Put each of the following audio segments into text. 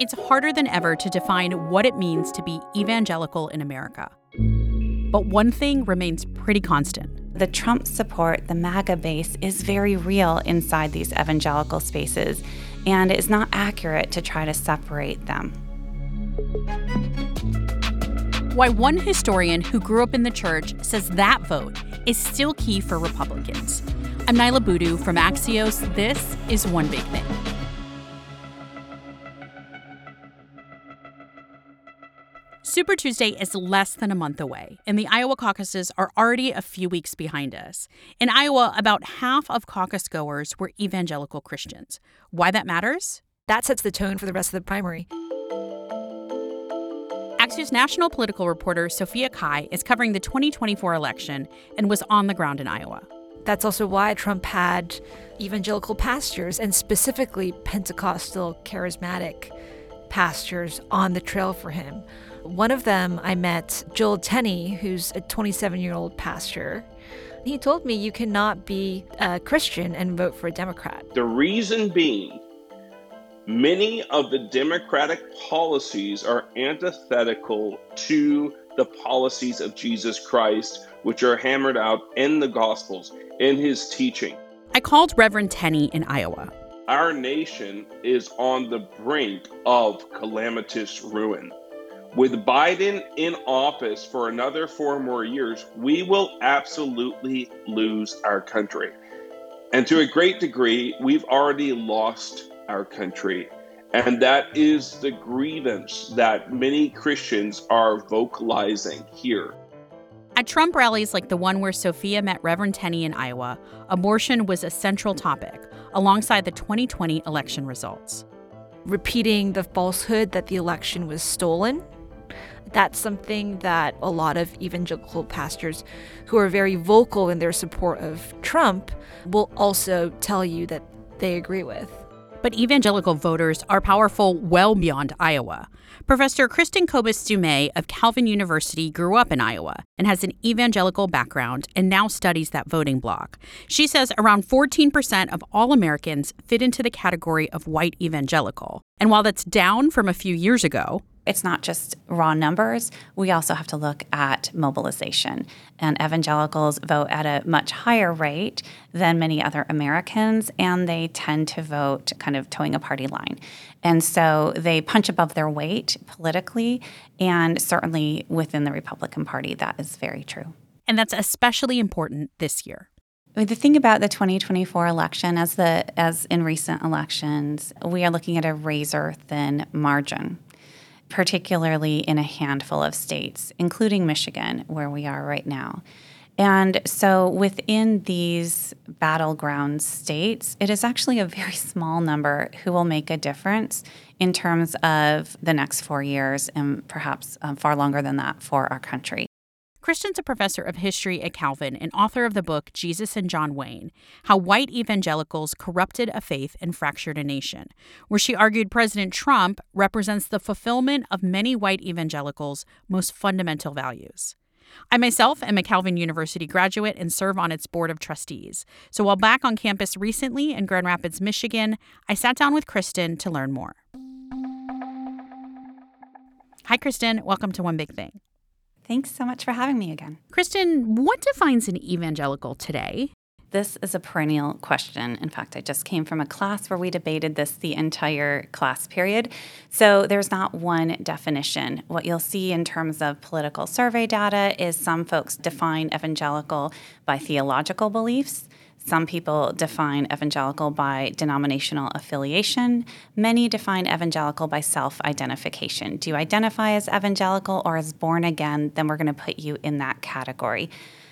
it's harder than ever to define what it means to be evangelical in America. But one thing remains pretty constant. The Trump support, the MAGA base, is very real inside these evangelical spaces, and it's not accurate to try to separate them. Why one historian who grew up in the church says that vote is still key for Republicans. I'm Niala Boodhoo from Axios. This is One Big Thing. Super Tuesday is less than a month away, and the Iowa caucuses are already a few weeks behind us. In Iowa, about half of caucus goers were evangelical Christians. Why that matters? That sets the tone for the rest of the primary. Axios national political reporter Sophia Cai is covering the 2024 election and was on the ground in Iowa. That's also why Trump had evangelical pastors and specifically Pentecostal charismatic pastors on the trail for him. One of them, I met Joel Tenney, who's a 27 year old pastor. He told me you cannot be a Christian and vote for a Democrat. The reason being, many of the Democratic policies are antithetical to the policies of Jesus Christ, which are hammered out in the Gospels, in his teaching. I called Reverend Tenney in Iowa. Our nation is on the brink of calamitous ruin. With Biden in office for another four more years, we will absolutely lose our country. And to a great degree, we've already lost our country. And that is the grievance that many Christians are vocalizing here. At Trump rallies like the one where Sophia met Reverend Tenney in Iowa, abortion was a central topic alongside the 2020 election results. Repeating the falsehood that the election was stolen that's something that a lot of evangelical pastors who are very vocal in their support of Trump will also tell you that they agree with. But evangelical voters are powerful well beyond Iowa. Professor Kristin Kobes Du Mez of Calvin University grew up in Iowa and has an evangelical background and now studies that voting bloc. She says around 14% of all Americans fit into the category of white evangelical. And while that's down from a few years ago, it's not just raw numbers. We also have to look at mobilization. And evangelicals vote at a much higher rate than many other Americans, and they tend to vote kind of toeing a party line. And so they punch above their weight politically, and certainly within the Republican Party, that is very true. And that's especially important this year. The thing about the 2024 election, as the as in recent elections, we are looking at a razor thin margin particularly in a handful of states, including Michigan, where we are right now. And so within these battleground states, it is actually a very small number who will make a difference in terms of the next four years and perhaps um, far longer than that for our country. Kristin's a professor of history at Calvin and author of the book Jesus and John Wayne How White Evangelicals Corrupted a Faith and Fractured a Nation, where she argued President Trump represents the fulfillment of many white evangelicals' most fundamental values. I myself am a Calvin University graduate and serve on its board of trustees. So while back on campus recently in Grand Rapids, Michigan, I sat down with Kristin to learn more. Hi, Kristin. Welcome to One Big Thing. Thanks so much for having me again. Kristin, what defines an evangelical today? This is a perennial question. In fact, I just came from a class where we debated this the entire class period. So there's not one definition. What you'll see in terms of political survey data is some folks define evangelical by theological beliefs. Some people define evangelical by denominational affiliation. Many define evangelical by self identification. Do you identify as evangelical or as born again? Then we're going to put you in that category.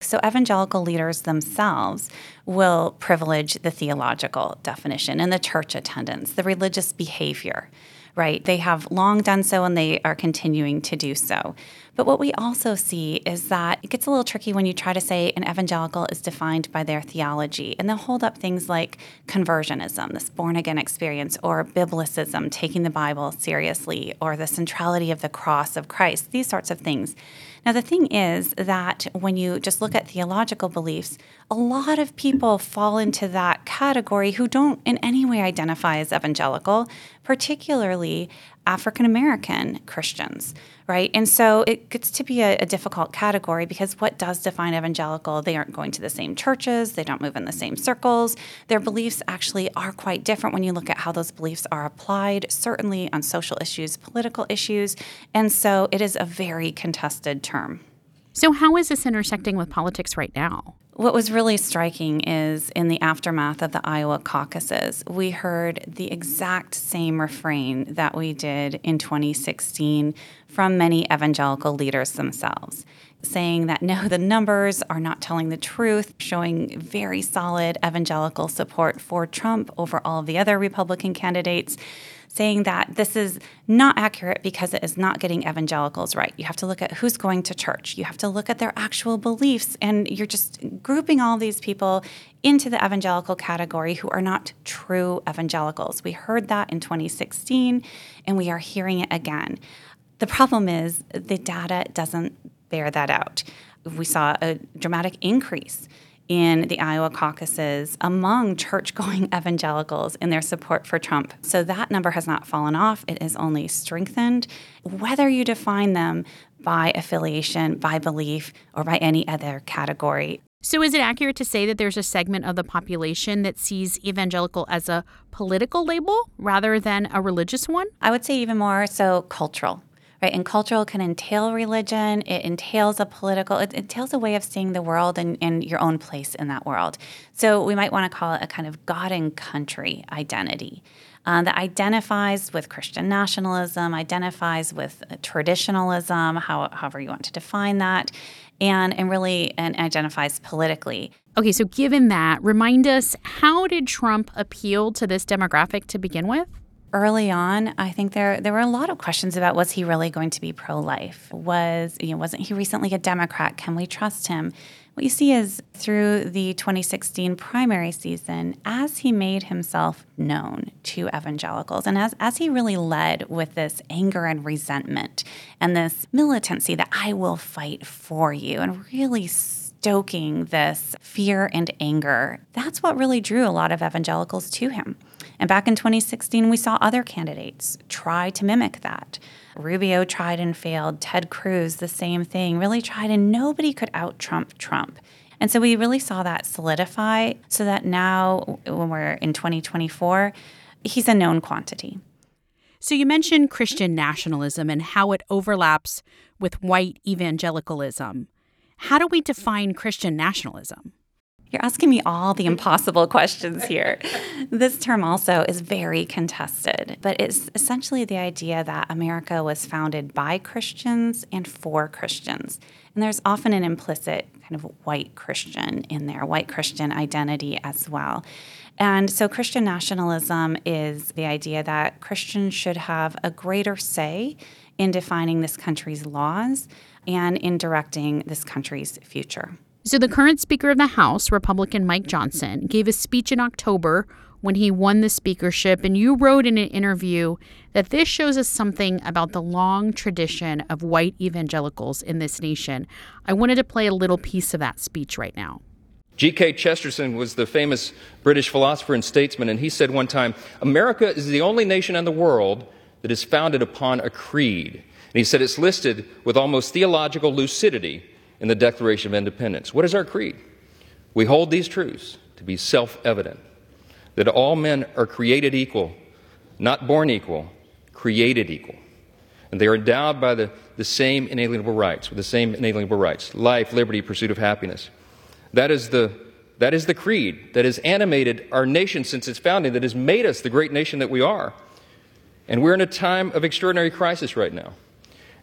So, evangelical leaders themselves will privilege the theological definition and the church attendance, the religious behavior right? They have long done so and they are continuing to do so. But what we also see is that it gets a little tricky when you try to say an evangelical is defined by their theology. And they'll hold up things like conversionism, this born again experience, or biblicism, taking the Bible seriously, or the centrality of the cross of Christ, these sorts of things. Now, the thing is that when you just look at theological beliefs, a lot of people people fall into that category who don't in any way identify as evangelical, particularly African American Christians, right? And so it gets to be a, a, difficult category because what does define evangelical? They aren't going to the same churches, they don't move in the same circles. Their beliefs actually are quite different when you look at how those beliefs are applied, certainly on social issues, political issues. And so it is a very contested term. So, how is this intersecting with politics right now? What was really striking is in the aftermath of the Iowa caucuses, we heard the exact same refrain that we did in 2016 from many evangelical leaders themselves, saying that no, the numbers are not telling the truth, showing very solid evangelical support for Trump over all of the other Republican candidates saying that this is not accurate because it is not getting evangelicals right. You have to look at who's going to church, you have to look at their actual beliefs, and you're just grouping all these people into the evangelical category who are not true evangelicals. We heard that in 2016, and we are hearing it again. The problem is the data doesn't bear that out. We saw a dramatic increase in the Iowa caucuses among church going evangelicals in their support for Trump. So that number has not fallen off, it is only strengthened. Whether you define them by affiliation, by belief, or by any other category. So, is it accurate to say that there's a segment of the population that sees evangelical as a political label rather than a religious one? I would say even more so cultural right? And cultural can entail religion, it entails a political, it entails a way of seeing the world and, and your own place in that world. So we might want to call it a kind of God and country identity. Uh, that identifies with Christian nationalism, identifies with traditionalism, how, however you want to define that, and, and really and identifies politically. Okay, so given that, remind us how did Trump appeal to this demographic to begin with? Early on, I think there there were a lot of questions about was he really going to be pro life? Was you know wasn't he recently a Democrat? Can we trust him? What you see is through the 2016 primary season, as he made himself known to evangelicals, and as, as he really led with this anger and resentment and this militancy that I will fight for you, and really stoking this fear and anger, that's what really drew a lot of evangelicals to him. And back in 2016, we saw other candidates try to mimic that. Rubio tried and failed. Ted Cruz, the same thing, really tried, and nobody could out Trump Trump. And so we really saw that solidify so that now, when we're in 2024, he's a known quantity. So you mentioned Christian nationalism and how it overlaps with white evangelicalism. How do we define Christian nationalism? You're asking me all the impossible questions here. This term also is very contested, but it's essentially the idea that America was founded by Christians and for Christians. And there's often an implicit kind of white Christian in there, white Christian identity as well. And so Christian nationalism is the idea that Christians should have a greater say in defining this country's laws and in directing this country's future. So, the current Speaker of the House, Republican Mike Johnson, gave a speech in October when he won the speakership, and you wrote in an interview that this shows us something about the long tradition of white evangelicals in this nation. I wanted to play a little piece of that speech right now. G.K. Chesterton was the famous British philosopher and statesman, and he said one time America is the only nation in the world that is founded upon a creed. And he said it's listed with almost theological lucidity in the Declaration of Independence. What is our creed? We hold these truths to be self evident that all men are created equal, not born equal, created equal. And they are endowed by the, the same inalienable rights, with the same inalienable rights life, liberty, pursuit of happiness. That is the that is the creed that has animated our nation since its founding, that has made us the great nation that we are. And we're in a time of extraordinary crisis right now.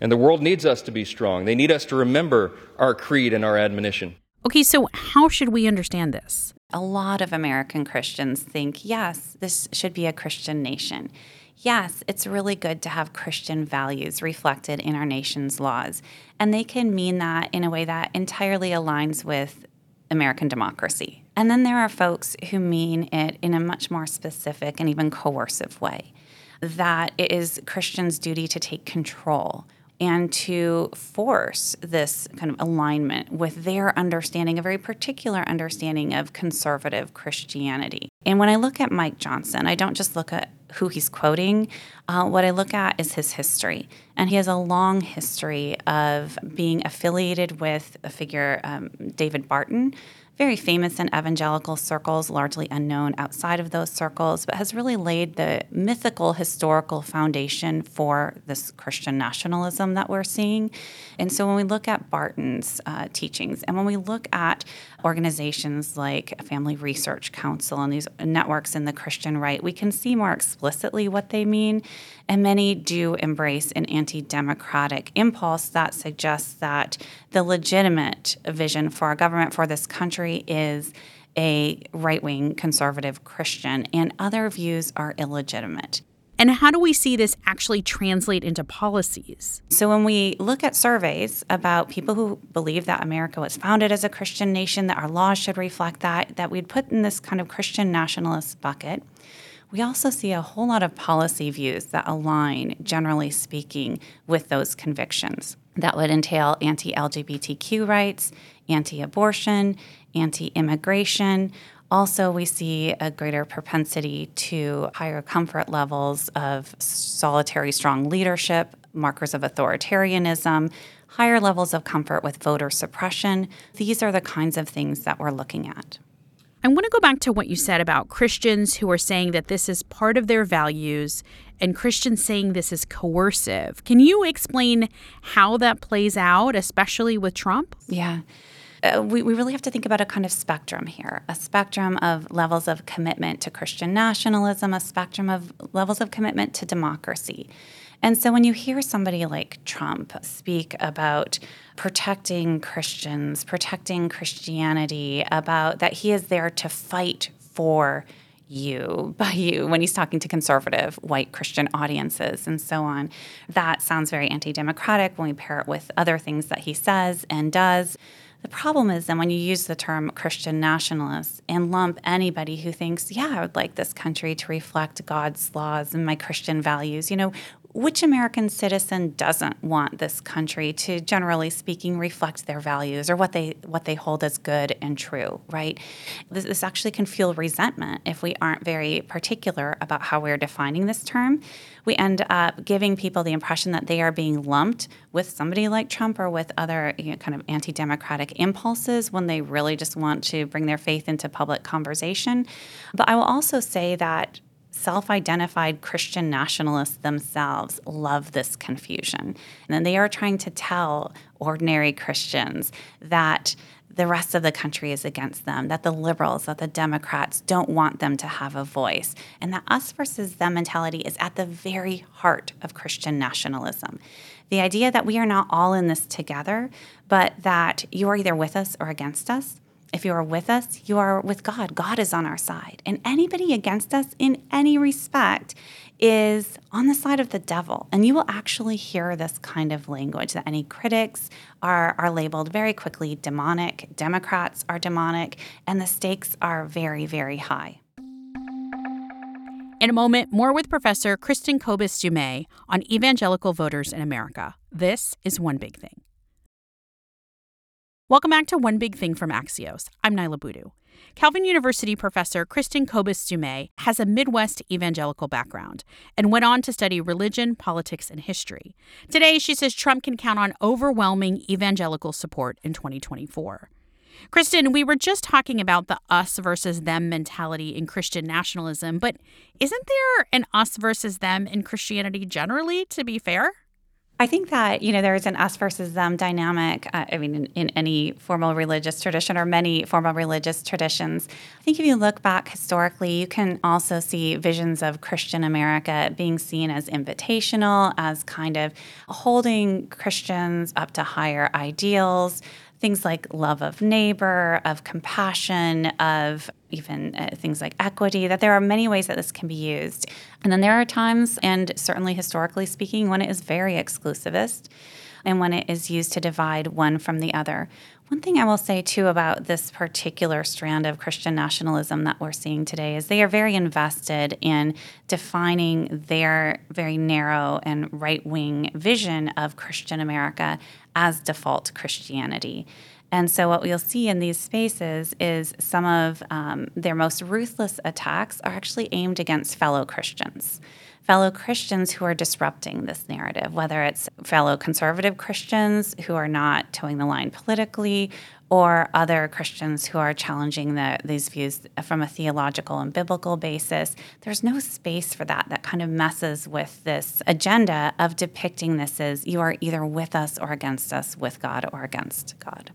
And the world needs us to be strong. They need us to remember our creed and our admonition. Okay, so how should we understand this? A lot of American Christians think, yes, this should be a Christian nation. Yes, it's really good to have Christian values reflected in our nation's laws. And they can mean that in a way that entirely aligns with American democracy. And then there are folks who mean it in a much more specific and even coercive way that it is Christians' duty to take control and to force this kind of alignment with their understanding, a very particular understanding of conservative Christianity. And when I look at Mike Johnson, I don't just look at who he's quoting. Uh, what I look at is his history. And he has a long history of being affiliated with a figure, um, David Barton, very famous in evangelical circles, largely unknown outside of those circles, but has really laid the mythical historical foundation for this Christian nationalism that we're seeing. And so when we look at Barton's uh, teachings and when we look at organizations like Family Research Council and these networks in the Christian right, we can see more explicitly what they mean. And many do embrace an anti democratic impulse that suggests that the legitimate vision for our government for this country is a right wing conservative Christian, and other views are illegitimate. And how do we see this actually translate into policies? So, when we look at surveys about people who believe that America was founded as a Christian nation, that our laws should reflect that, that we'd put in this kind of Christian nationalist bucket, we also see a whole lot of policy views that align, generally speaking, with those convictions. That would entail anti LGBTQ rights, anti abortion, anti immigration, also, we see a greater propensity to higher comfort levels of solitary strong leadership, markers of authoritarianism, higher levels of comfort with voter suppression. These are the kinds of things that we're looking at. I want to go back to what you said about Christians who are saying that this is part of their values and Christians saying this is coercive. Can you explain how that plays out, especially with Trump? Yeah uh, we, we really have to think about a kind of spectrum here a spectrum of levels of commitment to Christian nationalism, a spectrum of levels of commitment to democracy. And so when you hear somebody like Trump speak about protecting Christians, protecting Christianity, about that he is there to fight for you by you when he's talking to conservative white Christian audiences and so on. That sounds very anti democratic when we pair it with other things that he says and does. The problem is then when you use the term Christian nationalist and lump anybody who thinks, yeah, I would like this country to reflect God's laws and my Christian values, you know, which American citizen doesn't want this country to generally speaking reflect their values or what they what they hold as good and true, right? This, this actually can fuel resentment if we aren't very particular about how we're defining this term. We end up giving people the impression that they are being lumped with somebody like Trump or with other you know, kind of anti-democratic impulses when they really just want to bring their faith into public conversation. But I will also say that self identified Christian nationalists themselves love this confusion. And then they are trying to tell ordinary Christians that the rest of the country is against them, that the liberals, that the Democrats don't want them to have a voice, and that us versus them mentality is at the very heart of Christian nationalism. The idea that we are not all in this together, but that you are either with us or against us, if you are with us, you are with God. God is on our side. And anybody against us in any respect is on the side of the devil. And you will actually hear this kind of language that any critics are, are labeled very quickly demonic, Democrats are demonic, and the stakes are very, very high. In a moment, more with Professor Kristin Kobes Du Mez on evangelical voters in America. This is One Big Thing. Welcome back to One Big Thing from Axios. I'm Niala Boodhoo. Calvin University professor Kristin Kobes Du Mez has a Midwest evangelical background and went on to study religion, politics, and history. Today, she says Trump can count on overwhelming evangelical support in 2024. Kristin, we were just talking about the us versus them mentality in Christian nationalism, but isn't there an us versus them in Christianity generally, to be fair? I think that you know there is an us versus them dynamic. Uh, I mean, in, in, any formal religious tradition or many formal religious traditions, I think if you look back historically, you can also see visions of Christian America being seen as invitational, as kind of holding Christians up to higher ideals things like love of neighbor, of compassion, of even uh, things like equity, that there are many ways that this can be used. And then there are times, and certainly historically speaking, when it is very exclusivist. and when it is used to divide one from the other. One thing I will say too about this particular strand of Christian nationalism that we're seeing today is they are very invested in defining their very narrow and right wing vision of Christian America as default Christianity. And so, what we'll see in these spaces is some of um, their most ruthless attacks are actually aimed against fellow Christians fellow Christians who are disrupting this narrative, whether it's fellow conservative Christians who are not toeing the line politically, or other Christians who are challenging the, these views from a theological and biblical basis. There's no space for that. That kind of messes with this agenda of depicting this as you are either with us or against us, with God or against God.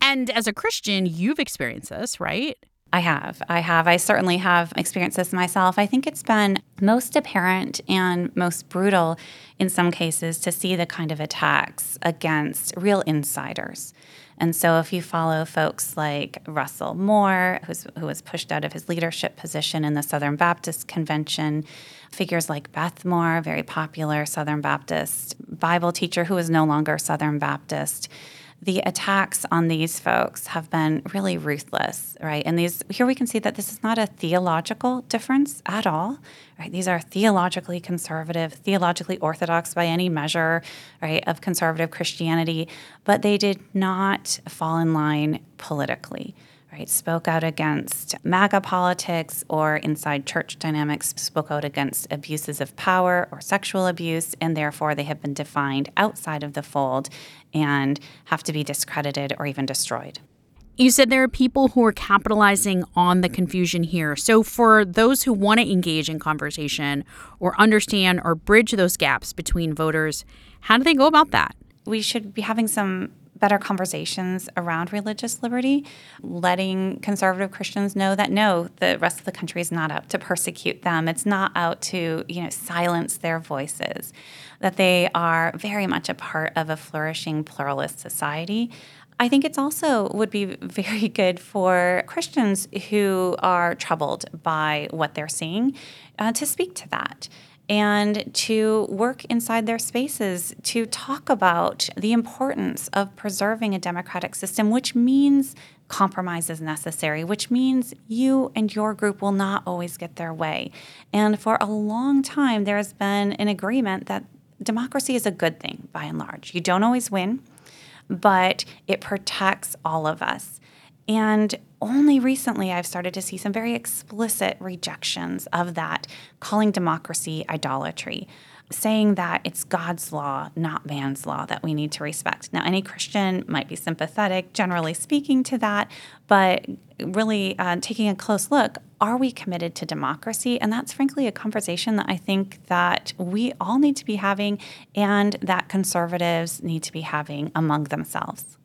And as a Christian, you've experienced this, right? I have. I have. I certainly have experienced this myself. I think it's been most apparent and most brutal in some cases to see the kind of attacks against real insiders. And so, if you follow folks like Russell Moore, who was pushed out of his leadership position in the Southern Baptist Convention, figures like Beth Moore, very popular Southern Baptist Bible teacher who is no longer Southern Baptist, the attacks on these folks have been really ruthless, right? And these here we can see that this is not a theological difference at all, right? These are theologically conservative, theologically orthodox by any measure, right, of conservative Christianity, but they did not fall in line politically right, spoke out against MAGA politics or inside church dynamics, spoke out against abuses of power or sexual abuse, and therefore they have been defined outside of the fold and have to be discredited or even destroyed. You said there are people who are capitalizing on the confusion here. So, for those who want to engage in conversation or understand or bridge those gaps between voters, how do they go about that? We should be having some better conversations around religious liberty, letting conservative Christians know that no, the rest of the country is not out to persecute them. It's not out to, you know, silence their voices. That they are very much a part of a flourishing pluralist society. I think it's also would be very good for Christians who are troubled by what they're seeing uh, to speak to that and to work inside their spaces to talk about the importance of preserving a democratic system, which means compromise is necessary, which means you and your group will not always get their way. And for a long time, there has been an agreement that democracy is a good thing by and large. You don't always win, but it protects all of us. And only recently I've started to see some very explicit rejections of that, calling democracy idolatry, saying that it's God's law, not man's law, that we need to respect. Now, any Christian might be sympathetic, generally speaking, to that, but really uh, taking a close look, are we committed to democracy? And that's frankly a conversation that I think that we all need to be having and that conservatives need to be having among themselves.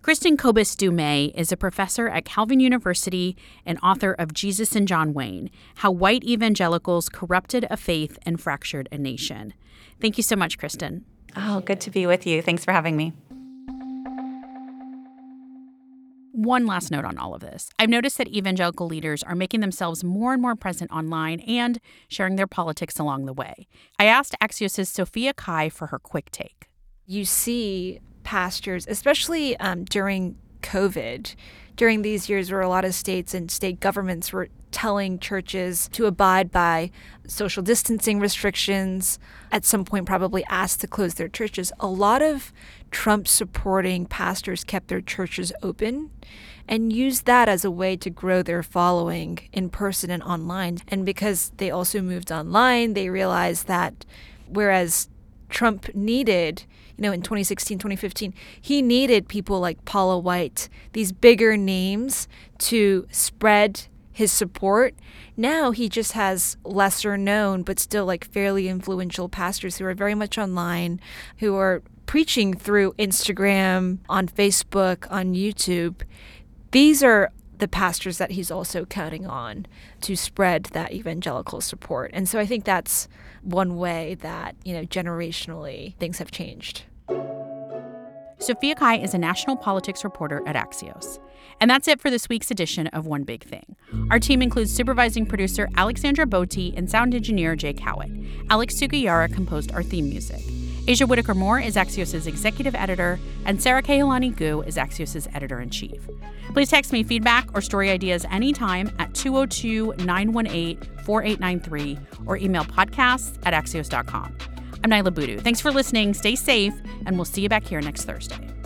Kristin Kobes Du Mez is a professor at Calvin University and author of Jesus and John Wayne How White Evangelicals Corrupted a Faith and Fractured a Nation. Thank you so much, Kristin. Oh, good to be with you. Thanks for having me. One last note on all of this. I've noticed that evangelical leaders are making themselves more and more present online and sharing their politics along the way. I asked Axios' Sophia Cai for her quick take. You see pastors, especially um, during COVID, during these years where a lot of states and state governments were telling churches to abide by social distancing restrictions, at some point, probably asked to close their churches, a lot of Trump supporting pastors kept their churches open and used that as a way to grow their following in person and online. And because they also moved online, they realized that whereas Trump needed you know, in 2016, 2015, he needed people like Paula White, these bigger names to spread his support. Now he just has lesser known, but still like fairly influential pastors who are very much online, who are preaching through Instagram, on Facebook, on YouTube. These are the pastors that he's also counting on to spread that evangelical support. And so I think that's one way that, you know, generationally things have changed. Sophia Cai is a national politics reporter at Axios. And that's it for this week's edition of One Big Thing. Our team includes supervising producer Alexandra Botti and sound engineer Jay Cowit. Alex Sugiura composed our theme music. Aja Whitaker Moore is Axios' executive editor, and Sara Kehaulani Goo is Axios' editor in chief. Please text me feedback or story ideas anytime at 202 918 4893 or email podcasts at axios.com. I'm Niala Boodhoo. Thanks for listening. Stay safe, and we'll see you back here next Thursday.